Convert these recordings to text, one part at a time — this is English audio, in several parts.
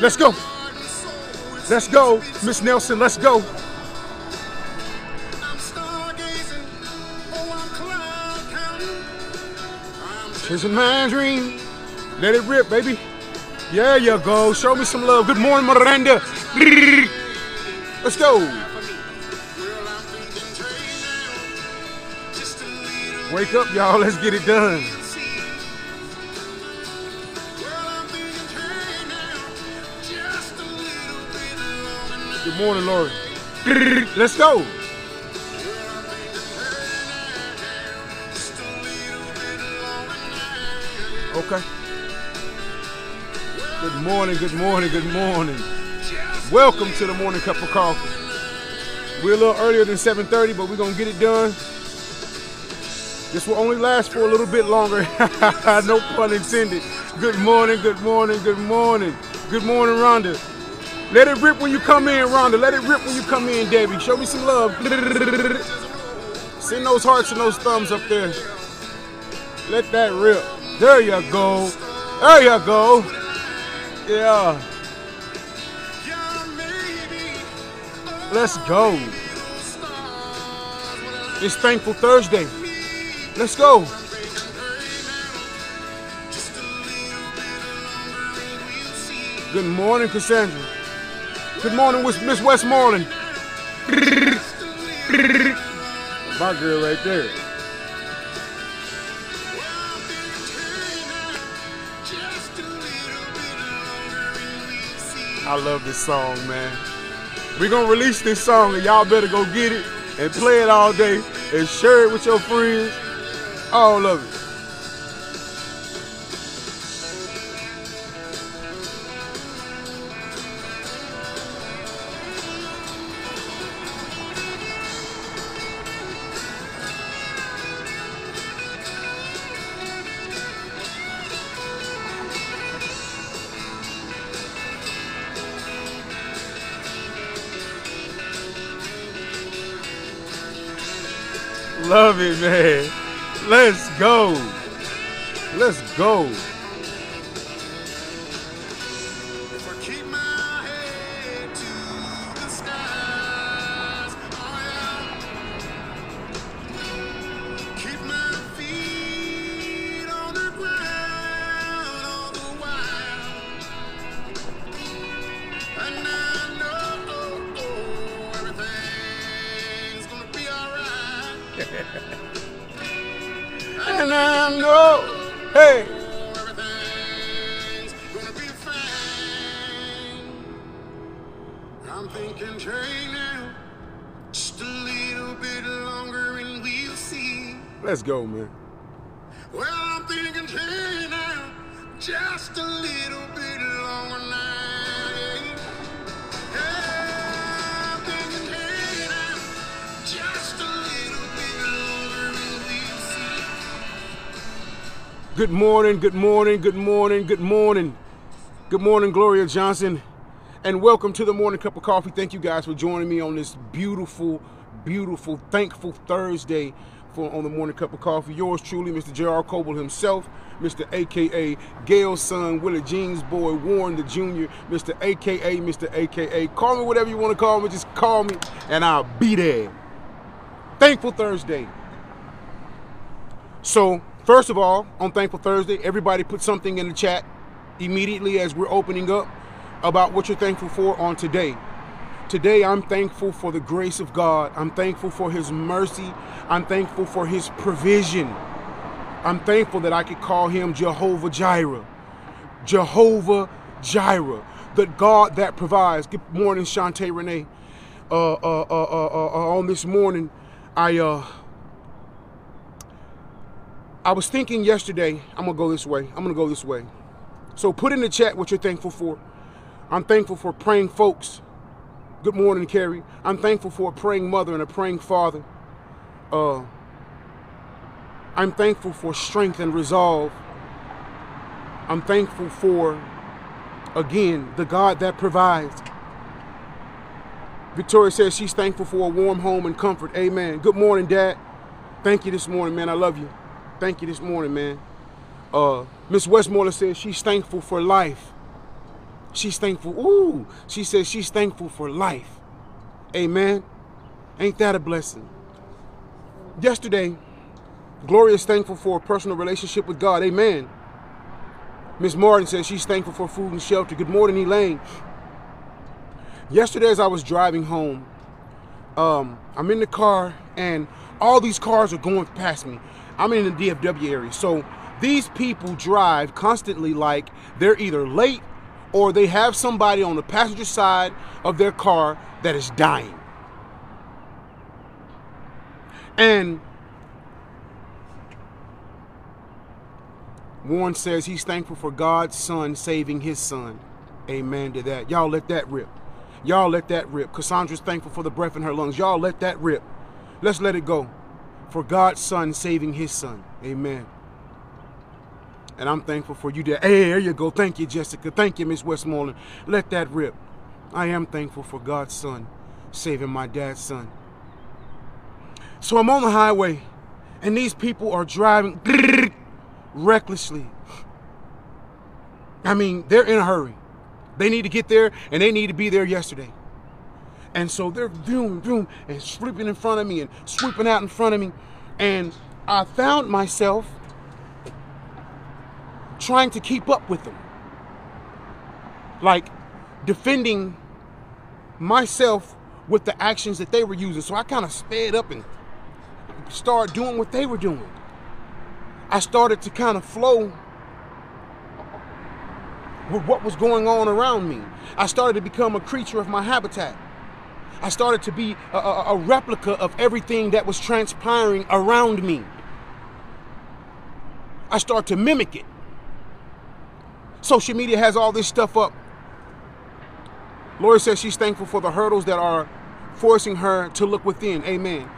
Let's go. Let's go. Miss Nelson, let's go. Chasing my dream. Let it rip, baby. Yeah, you go. Show me some love. Good morning, Miranda. Let's go. Wake up, y'all. Let's get it done. Morning, Lori. Let's go. Okay. Good morning, good morning, good morning. Welcome to the morning cup of coffee. We're a little earlier than 7:30, but we're gonna get it done. This will only last for a little bit longer. no pun intended. Good morning, good morning, good morning. Good morning, Rhonda. Let it rip when you come in, Rhonda. Let it rip when you come in, Debbie. Show me some love. Send those hearts and those thumbs up there. Let that rip. There you go. There you go. Yeah. Let's go. It's Thankful Thursday. Let's go. Good morning, Cassandra. Good morning, Miss Miss Westmoreland. My girl right there. I love this song, man. We're gonna release this song and y'all better go get it and play it all day and share it with your friends. All of it. Love it, man. Let's go. Let's go. And I know, hey. I'm thinking train now, just a little bit longer and we'll see. let's go, man. Good morning, good morning, good morning, good morning. Good morning, Gloria Johnson. And welcome to the Morning Cup of Coffee. Thank you guys for joining me on this beautiful, beautiful, thankful Thursday for on the Morning Cup of Coffee. Yours truly, Mr. J.R. Coble himself, Mr. AKA Gail's son, Willie Jean's boy, Warren the Jr., Mr. AKA, Mr. AKA. Call me whatever you want to call me, just call me and I'll be there. Thankful Thursday. So, first of all, on Thankful Thursday, everybody put something in the chat immediately as we're opening up about what you're thankful for on today. Today, I'm thankful for the grace of God. I'm thankful for His mercy. I'm thankful for His provision. I'm thankful that I could call Him Jehovah Jireh. Jehovah Jireh, the God that provides. Good morning, Shantae Renee. Uh, uh, uh, uh, uh, on this morning, I uh, I was thinking yesterday. I'm gonna go this way. I'm gonna go this way. So put in the chat what you're thankful for. I'm thankful for praying folks. Good morning, Carrie. I'm thankful for a praying mother and a praying father. Uh, I'm thankful for strength and resolve. I'm thankful for, again, the God that provides. Victoria says she's thankful for a warm home and comfort. Amen. Good morning, Dad. Thank you this morning, man. I love you. Thank you this morning, man. Uh, Miss Westmoreland says she's thankful for life. She's thankful. Ooh, she says she's thankful for life. Amen. Ain't that a blessing? Yesterday, Gloria is thankful for a personal relationship with God. Amen. Miss Martin says she's thankful for food and shelter. Good morning, Elaine. Yesterday, as I was driving home, um, I'm in the car and all these cars are going past me. I'm in the DFW area. So these people drive constantly like they're either late or they have somebody on the passenger side of their car that is dying. And Warren says he's thankful for God's son saving his son. Amen to that. Y'all let that rip. Y'all let that rip. Cassandra's thankful for the breath in her lungs. Y'all let that rip. Let's let it go. For God's son saving his son. Amen. And I'm thankful for you. There. Hey, there you go. Thank you, Jessica. Thank you, Miss Westmoreland. Let that rip. I am thankful for God's son saving my dad's son. So I'm on the highway, and these people are driving recklessly. I mean, they're in a hurry. They need to get there and they need to be there yesterday. And so they're doing, doing, and sweeping in front of me and sweeping out in front of me. And I found myself trying to keep up with them. Like defending myself with the actions that they were using. So I kind of sped up and started doing what they were doing. I started to kind of flow with what was going on around me. I started to become a creature of my habitat. I started to be a, a, a, replica of everything that was transpiring around me. I start to mimic it. Social media has all this stuff up. Lori says she's thankful for the hurdles that are forcing her to look within. Amen.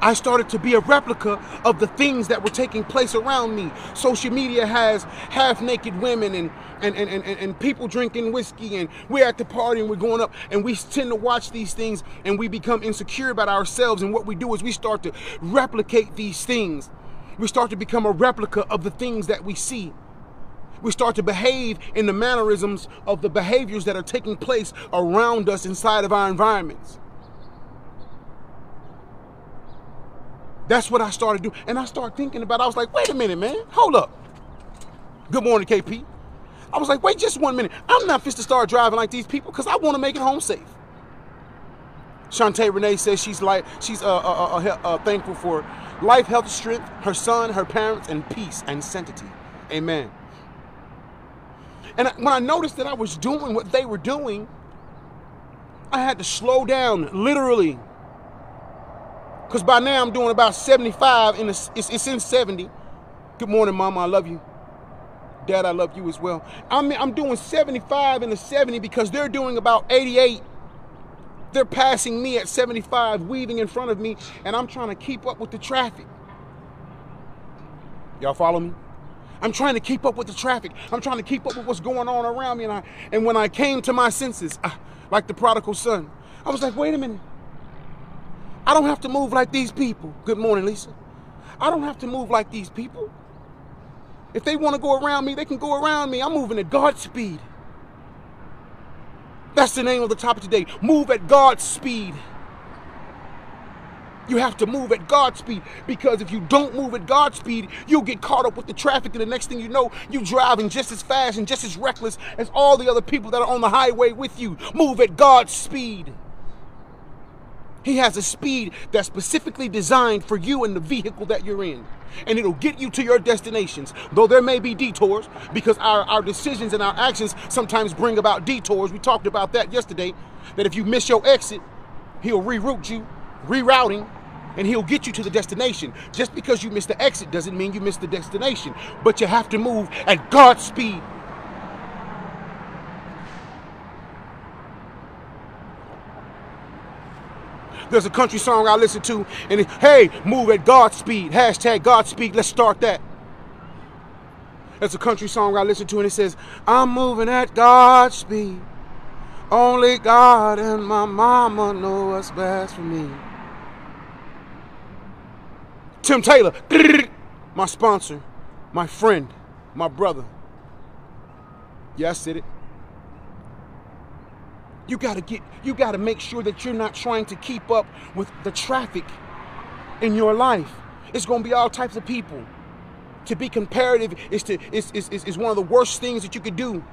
I started to be a replica of the things that were taking place around me. Social media has half naked women and, and, and, and, and people drinking whiskey, and we're at the party and we're going up, and we tend to watch these things and we become insecure about ourselves. And what we do is we start to replicate these things. We start to become a replica of the things that we see. We start to behave in the mannerisms of the behaviors that are taking place around us inside of our environments. That's what I started doing. And I started thinking about I was like, wait a minute, man. Hold up. Good morning, KP. I was like, wait just one minute. I'm not fit to start driving like these people because I want to make it home safe. Shantae Renee says she's like she's uh, uh, uh, uh, thankful for life, health, strength, her son, her parents, and peace and sanctity. Amen. And when I noticed that I was doing what they were doing, I had to slow down, literally, because by now I'm doing about 75 in the, it's, it's in 70. Good morning, mama. I love you. Dad, I love you as well. I'm, I'm doing 75 in the 70 because they're doing about 88. They're passing me at 75, weaving in front of me, and I'm trying to keep up with the traffic. Y'all follow me? I'm trying to keep up with the traffic. I'm trying to keep up with what's going on around me. And, I, and when I came to my senses, I, like the prodigal son, I was like, wait a minute. I don't have to move like these people. Good morning, Lisa. I don't have to move like these people. If they want to go around me, they can go around me. I'm moving at God's speed. That's the name of the topic today. Move at God's speed. You have to move at God's speed because if you don't move at God's speed, you'll get caught up with the traffic, and the next thing you know, you're driving just as fast and just as reckless as all the other people that are on the highway with you. Move at God's speed. He has a speed that's specifically designed for you and the vehicle that you're in. And it'll get you to your destinations. Though there may be detours, because our, our decisions and our actions sometimes bring about detours. We talked about that yesterday. That if you miss your exit, he'll reroute you, rerouting, and he'll get you to the destination. Just because you miss the exit doesn't mean you miss the destination. But you have to move at God's speed. There's a country song I listen to, and it, hey, move at God's speed. Hashtag Godspeed. Let's start that. That's a country song I listen to, and it says, I'm moving at God's speed. Only God and my mama know what's best for me. Tim Taylor, my sponsor, my friend, my brother. Yeah, I said it. You gotta get, you gotta make sure that you're not trying to keep up with the traffic in your life. It's gonna be all types of people. To be comparative is to is, is, is one of the worst things that you could do.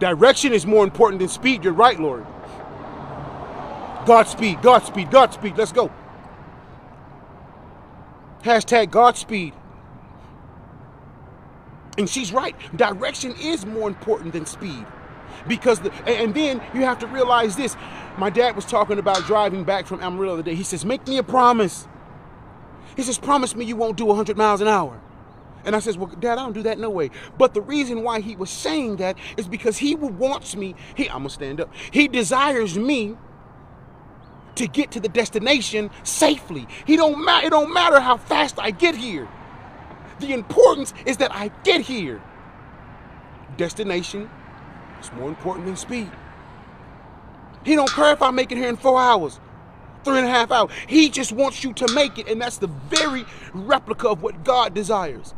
Direction is more important than speed. You're right, Lord. Godspeed, Godspeed, Godspeed. Let's go. Hashtag Godspeed. And she's right. Direction is more important than speed. Because the, and then you have to realize this. My dad was talking about driving back from Amarillo the day. He says, "Make me a promise." He says, "Promise me you won't do 100 miles an hour." And I says, well, Dad, I don't do that no way. But the reason why he was saying that is because he wants me, he, I'm gonna stand up. He desires me to get to the destination safely. He don't matter, it don't matter how fast I get here. The importance is that I get here. Destination is more important than speed. He don't care if I make it here in four hours, three and a half hours. He just wants you to make it, and that's the very replica of what God desires.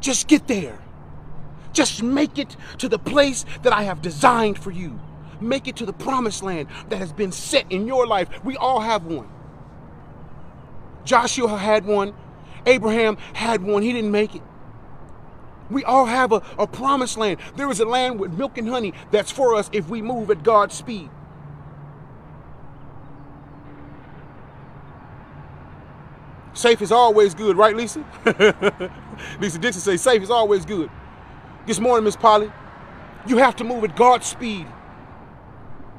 Just get there. Just make it to the place that I have designed for you. Make it to the promised land that has been set in your life. We all have one. Joshua had one. Abraham had one. He didn't make it. We all have a, a promised land. There is a land with milk and honey that's for us if we move at God's speed. Safe is always good, right, Lisa? Lisa Dixon say safe is always good. This morning, Miss Polly, you have to move at God's speed.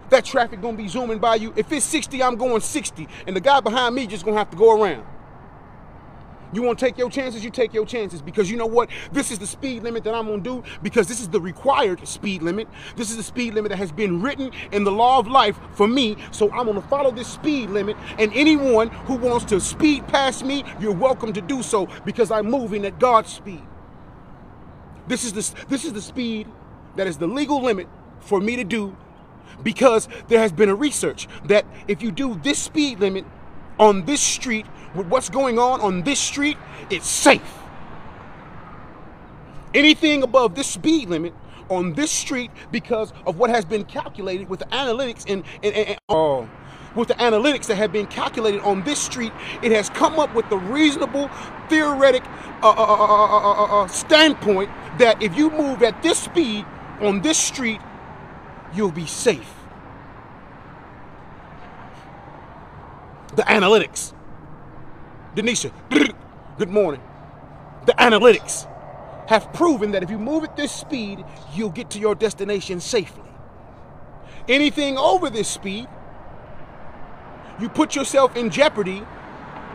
That traffic gonna be zooming by you. If it's 60, I'm going 60, and the guy behind me just gonna have to go around. You want to take your chances, you take your chances because you know what? This is the speed limit that I'm going to do because this is the required speed limit. This is the speed limit that has been written in the law of life for me. So I'm going to follow this speed limit. And anyone who wants to speed past me, you're welcome to do so because I'm moving at God's speed. This is the, this is the speed that is the legal limit for me to do because there has been a research that if you do this speed limit on this street with what's going on on this street, it's safe. Anything above this speed limit on this street because of what has been calculated with the analytics and, and, and, and oh, with the analytics that have been calculated on this street, it has come up with the reasonable theoretic uh, uh, uh, standpoint that if you move at this speed on this street, you'll be safe. The analytics. Denisha, good morning. The analytics have proven that if you move at this speed, you'll get to your destination safely. Anything over this speed, you put yourself in jeopardy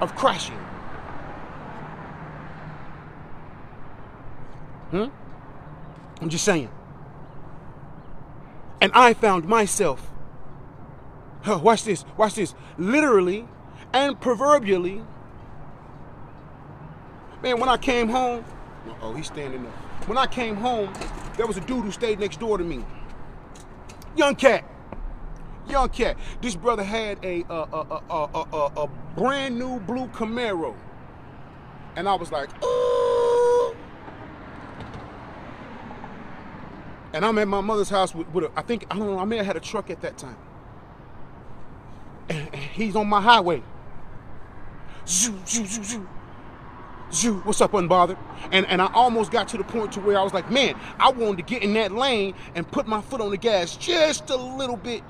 of crashing. Hmm? I'm just saying. And I found myself, oh, watch this, watch this, literally and proverbially Man, when I came home, oh, he's standing up. When I came home, there was a dude who stayed next door to me. Young cat. Young cat. This brother had a, a, a, a, a, a brand new blue Camaro. And I was like, ooh. And I'm at my mother's house with, with a, I think, I don't know, I may have had a truck at that time. And he's on my highway. Zoo, zoo, zoo, zoo. Zoo, what's up, unbothered? And and I almost got to the point to where I was like, man, I wanted to get in that lane and put my foot on the gas just a little bit.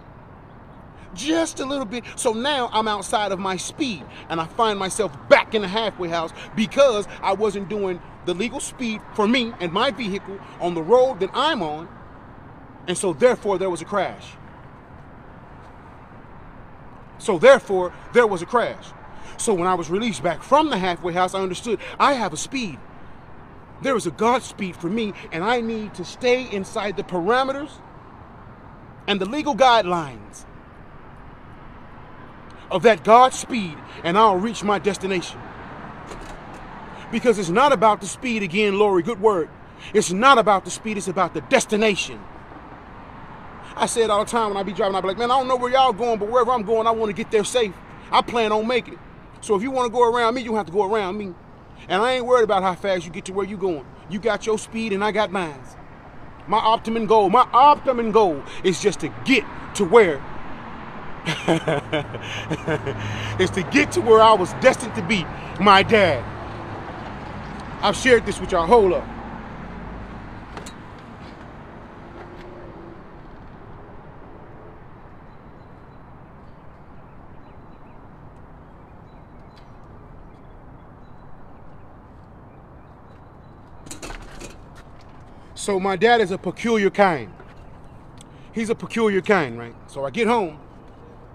Just a little bit. So now I'm outside of my speed and I find myself back in the halfway house because I wasn't doing the legal speed for me and my vehicle on the road that I'm on. And so therefore there was a crash. So therefore there was a crash. So when I was released back from the halfway house, I understood I have a speed. There is a God speed for me, and I need to stay inside the parameters and the legal guidelines of that God speed, and I'll reach my destination. Because it's not about the speed again, Lori, good word. It's not about the speed, it's about the destination. I say it all the time when I be driving, I be like, man, I don't know where y'all going, but wherever I'm going, I want to get there safe. I plan on making it. So if you want to go around me, you have to go around me. And I ain't worried about how fast you get to where you going. You got your speed and I got mine. My optimum goal, my optimum goal is just to get to where is to get to where I was destined to be, my dad. I've shared this with y'all. Hold up. So my dad is a peculiar kind. He's a peculiar kind, right? So I get home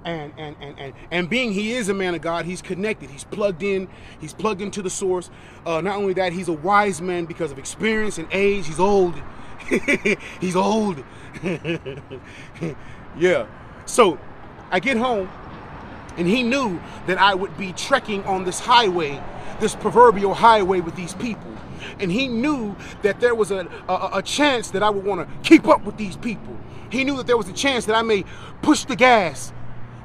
and and and and, and being he is a man of God, he's connected. He's plugged in. He's plugged into the source. Uh, not only that, he's a wise man because of experience and age. He's old. he's old. yeah. So I get home, and he knew that I would be trekking on this highway, this proverbial highway with these people. And he knew that there was a, a, a chance that I would want to keep up with these people. He knew that there was a chance that I may push the gas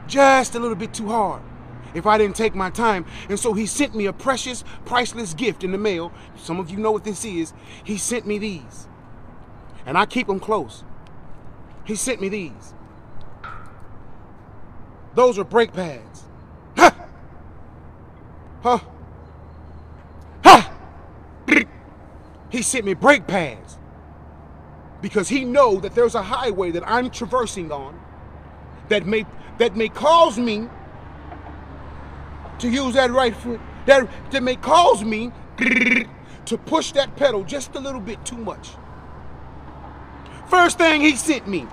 just a little bit too hard if I didn't take my time. And so he sent me a precious, priceless gift in the mail. Some of you know what this is. He sent me these. And I keep them close. He sent me these. Those are brake pads. Huh? Huh? He sent me brake pads. Because he know that there's a highway that I'm traversing on that may that may cause me to use that right foot, that, that may cause me to push that pedal just a little bit too much. First thing he sent me,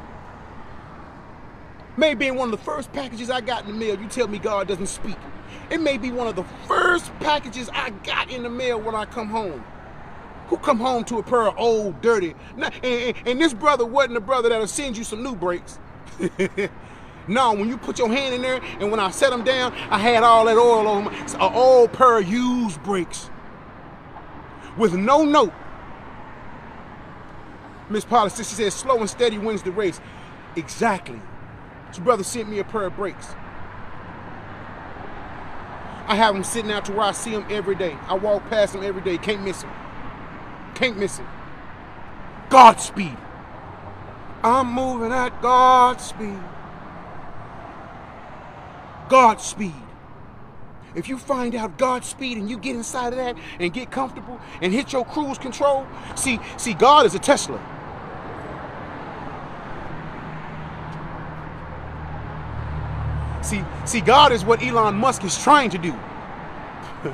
may be one of the first packages I got in the mail. You tell me God doesn't speak. It may be one of the first packages I got in the mail when I come home. Who come home to a pair of old, dirty? And, and, and this brother wasn't a brother that'll send you some new brakes. No, when you put your hand in there and when I set them down, I had all that oil on my, an uh, old pair of used brakes with no note. Miss Policy, she says, slow and steady wins the race. Exactly. Brother sent me a pair of brakes. I have them sitting out to where I see them every day. I walk past them every day. Can't miss them. Can't miss them. Godspeed. I'm moving at God's speed. Godspeed. If you find out Godspeed and you get inside of that and get comfortable and hit your cruise control, see, see, God is a Tesla. See, God is what Elon Musk is trying to do.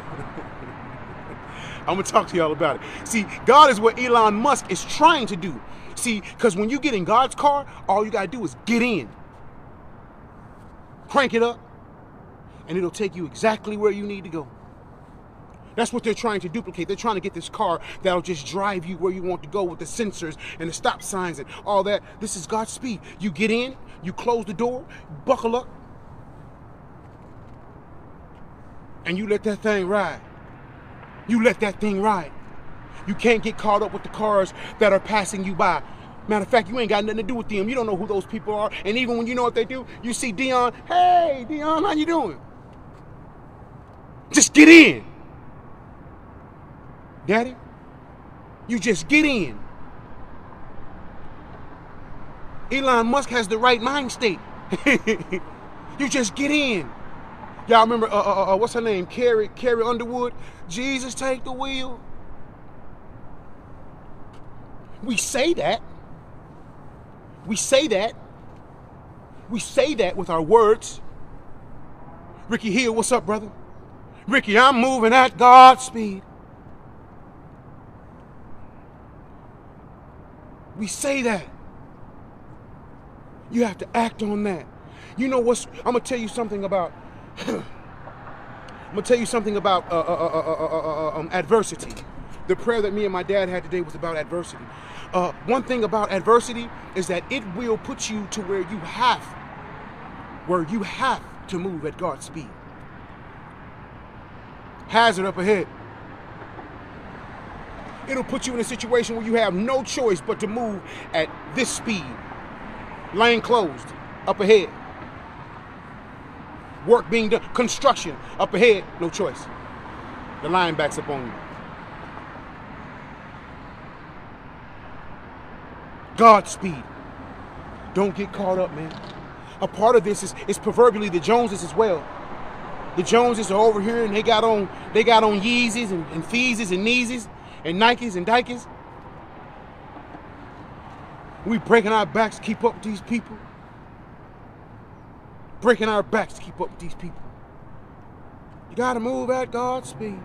I'm gonna talk to y'all about it. See, God is what Elon Musk is trying to do. See, because when you get in God's car, all you gotta do is get in, crank it up, and it'll take you exactly where you need to go. That's what they're trying to duplicate. They're trying to get this car that'll just drive you where you want to go with the sensors and the stop signs and all that. This is God's speed. You get in, you close the door, buckle up, and you let that thing ride. You let that thing ride. You can't get caught up with the cars that are passing you by. Matter of fact, you ain't got nothing to do with them. You don't know who those people are. And even when you know what they do, you see Dion, hey, Dion, how you doing? Just get in. Daddy, you just get in. Elon Musk has the right mind state. you just get in. Y'all remember uh, uh, uh, what's her name? Carrie Carrie Underwood. Jesus, take the wheel. We say that. We say that. We say that with our words. Ricky Hill, what's up, brother? Ricky, I'm moving at God's speed. We say that. You have to act on that. You know what's? I'm gonna tell you something about. I'm gonna tell you something about uh, uh, uh, um, adversity. The prayer that me and my dad had today was about adversity. one thing about adversity is that it will put you to where you have, where you have to move at God's speed. Hazard up ahead. It'll put you in a situation where you have no choice but to move at this speed. Lane closed, up ahead. Work being done, construction up ahead, no choice. The line backs up on you. Godspeed. Don't get caught up, man. A part of this is, is proverbially the Joneses as well. The Joneses are over here and they got on they got on Yeezys and, and Feezes and Neezys and Nikes and Dikes. We breaking our backs to keep up with these people. Breaking our backs to keep up with these people. You gotta move at God's speed.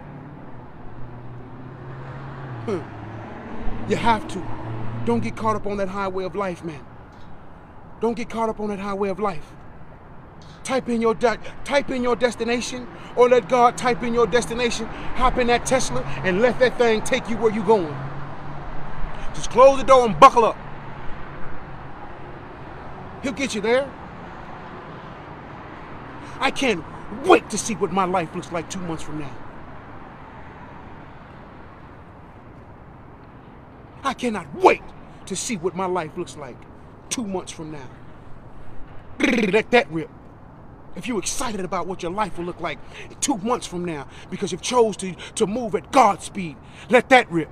Huh. You have to. Don't get caught up on that highway of life, man. Don't get caught up on that highway of life. Type in your type in your destination, or let God type in your destination. Hop in that Tesla and let that thing take you where you're going. Just close the door and buckle up. He'll get you there. I can't wait to see what my life looks like two months from now. I cannot wait to see what my life looks like two months from now. Let that rip. If you're excited about what your life will look like two months from now because you've chose to, to move at God's speed, let that rip.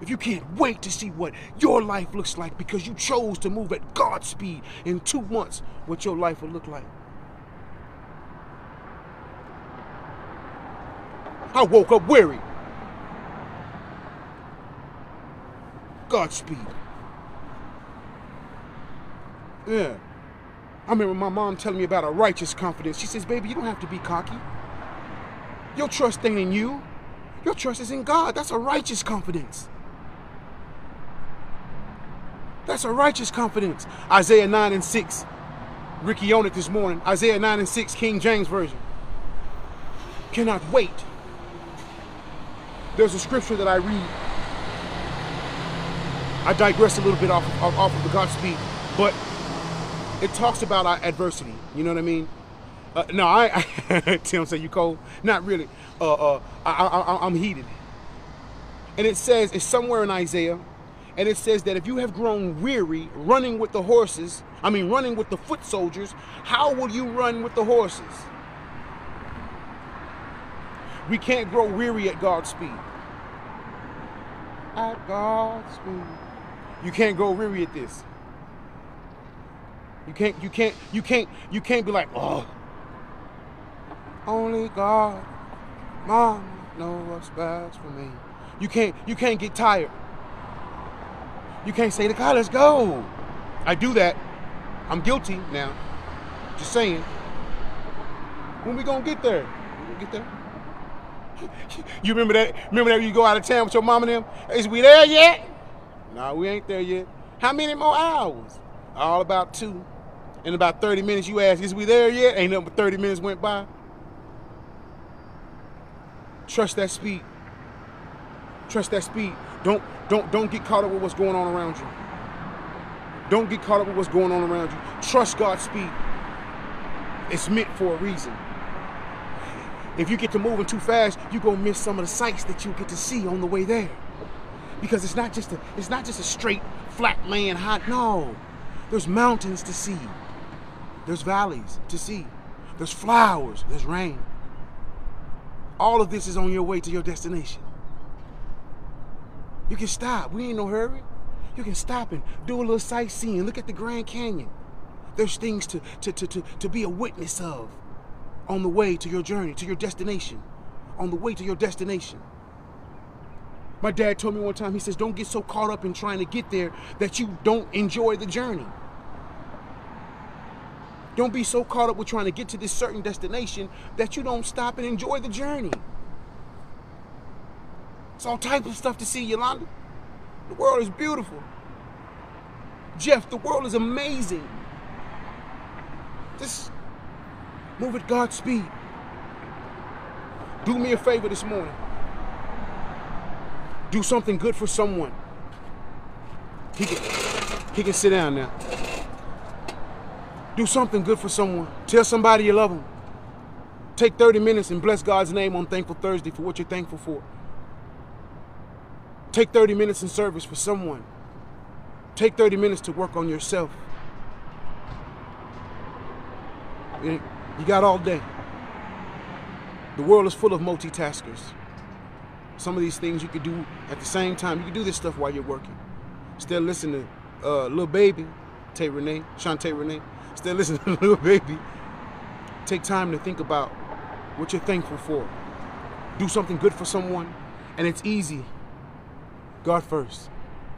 If you can't wait to see what your life looks like because you chose to move at God's speed in two months, what your life will look like. I woke up weary. Godspeed. Yeah. I remember my mom telling me about a righteous confidence. She says, baby, you don't have to be cocky. Your trust ain't in you. Your trust is in God. That's a righteous confidence. That's a righteous confidence. Isaiah 9 and 6. Ricky on it this morning. Isaiah 9 and 6, King James Version. Cannot wait. There's a scripture that I read. I digress a little bit off of, off of the Godspeed, but it talks about our adversity. You know what I mean? Uh, no, I, Tim said you cold. Not really. Uh, uh, I, I, I'm heated. And it says it's somewhere in Isaiah, and it says that if you have grown weary running with the horses, I mean running with the foot soldiers, how will you run with the horses? We can't grow weary at God's speed. At God's speed. You can't grow weary at this. You can't, you can't, you can't, you can't be like, oh, only God, mom, know what's best for me. You can't, you can't get tired. You can't say to God, let's go. I do that. I'm guilty now. Just saying. When we gonna get there? We get there? You remember that? Remember that you go out of town with your mom and them? Is we there yet? No, we ain't there yet. How many more hours? All about two. In about 30 minutes, you ask, is we there yet? Ain't nothing but 30 minutes went by. Trust that speed. Trust that speed. Don't don't don't get caught up with what's going on around you. Don't get caught up with what's going on around you. Trust God's speed. It's meant for a reason. If you get to moving too fast, you're gonna miss some of the sights that you get to see on the way there. Because it's not just a it's not just a straight flat land hot. No. There's mountains to see. There's valleys to see. There's flowers. There's rain. All of this is on your way to your destination. You can stop. We ain't no hurry. You can stop and do a little sightseeing. Look at the Grand Canyon. There's things to, to, to, to, to be a witness of on the way to your journey, to your destination. On the way to your destination. My dad told me one time, he says, don't get so caught up in trying to get there that you don't enjoy the journey. Don't be so caught up with trying to get to this certain destination that you don't stop and enjoy the journey. It's all type of stuff to see, Yolanda. The world is beautiful. Jeff, the world is amazing. Just move at God's speed. Do me a favor this morning. Do something good for someone. He can, he can sit down now. Do something good for someone. Tell somebody you love them. Take 30 minutes and bless God's name on Thankful Thursday for what you're thankful for. Take 30 minutes in service for someone. Take 30 minutes to work on yourself. You got all day. The world is full of multitaskers. Some of these things you could do at the same time. You can do this stuff while you're working. Still listen to uh, Lil Baby, Tay Renee, Shantae Renee. Still listen to Lil Baby. Take time to think about what you're thankful for. Do something good for someone, and it's easy. God first.